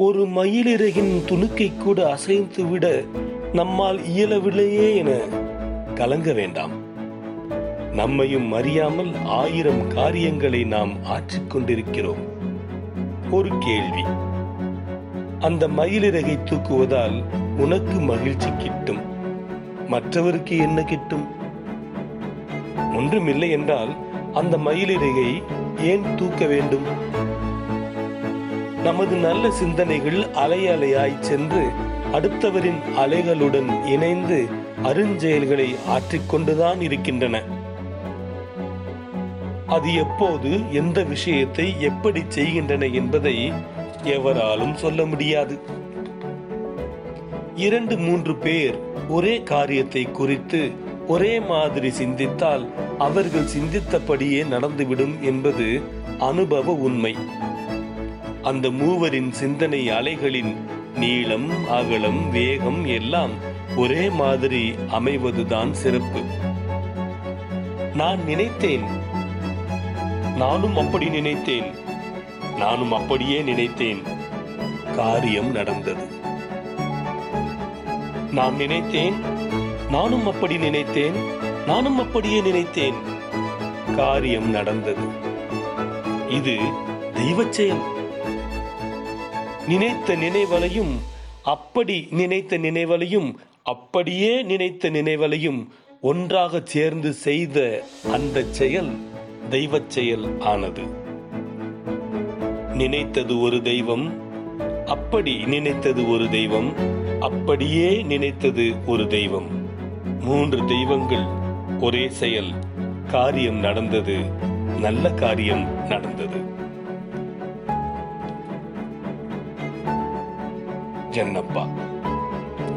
ஒரு மயிலிறகின் துணுக்கை கூட அசைந்து விட நம்மால் இயலவில்லையே என கலங்க வேண்டாம். நம்மையும் அறியாமல் ஆயிரம் காரியங்களை நாம் ஆற்றிக்கொண்டிருக்கிறோம் ஒரு கேள்வி. அந்த மயிலிறகை தூக்குவதால் உனக்கு மகிழ்ச்சி கிட்டும். மற்றவருக்கு என்ன கிட்டும்? ஒன்றுமில்லை என்றால் அந்த மயிலிறகை ஏன் தூக்க வேண்டும்? நமது நல்ல சிந்தனைகள் அலை அலையாய் சென்று அடுத்தவரின் அலைகளுடன் இணைந்து அருஞ்செயல்களை ஆற்றிக்கொண்டுதான் இருக்கின்றன. அது எப்போது எந்த விஷயத்தை எப்படி செய்கின்றன என்பதை எவராலும் சொல்ல முடியாது. இரண்டு மூன்று பேர் ஒரே காரியத்தை குறித்து ஒரே மாதிரி சிந்தித்தால் அவர்கள் சிந்தித்தபடியே நடந்துவிடும் என்பது அனுபவ உண்மை. அந்த மூவரின் சிந்தனை அலைகளின் நீளம் அகலம் வேகம் எல்லாம் ஒரே மாதிரி அமைவதுதான் சிறப்பு. நான் நினைத்தேன். நானும் அப்படி நினைத்தேன். நானும் அப்படியே நினைத்தேன். காரியம் நடந்தது. நான் நினைத்தேன். நானும் அப்படி நினைத்தேன். நானும் அப்படியே நினைத்தேன். காரியம் நடந்தது. இது தெய்வச் செயல் நினைத்த நினைவலையும் அப்படி நினைத்த நினைவலையும் அப்படியே நினைத்த நினைவலையும் ஒன்றாக சேர்ந்து செய்த அந்த செயல் தெய்வச் செயல் ஆனது. நினைத்தது ஒரு தெய்வம் அப்படி நினைத்தது ஒரு தெய்வம் அப்படியே நினைத்தது ஒரு தெய்வம். மூன்று தெய்வங்கள் ஒரே செயல் காரியம் நடந்தது நல்ல காரியம் நடந்தது. जन्नब्बा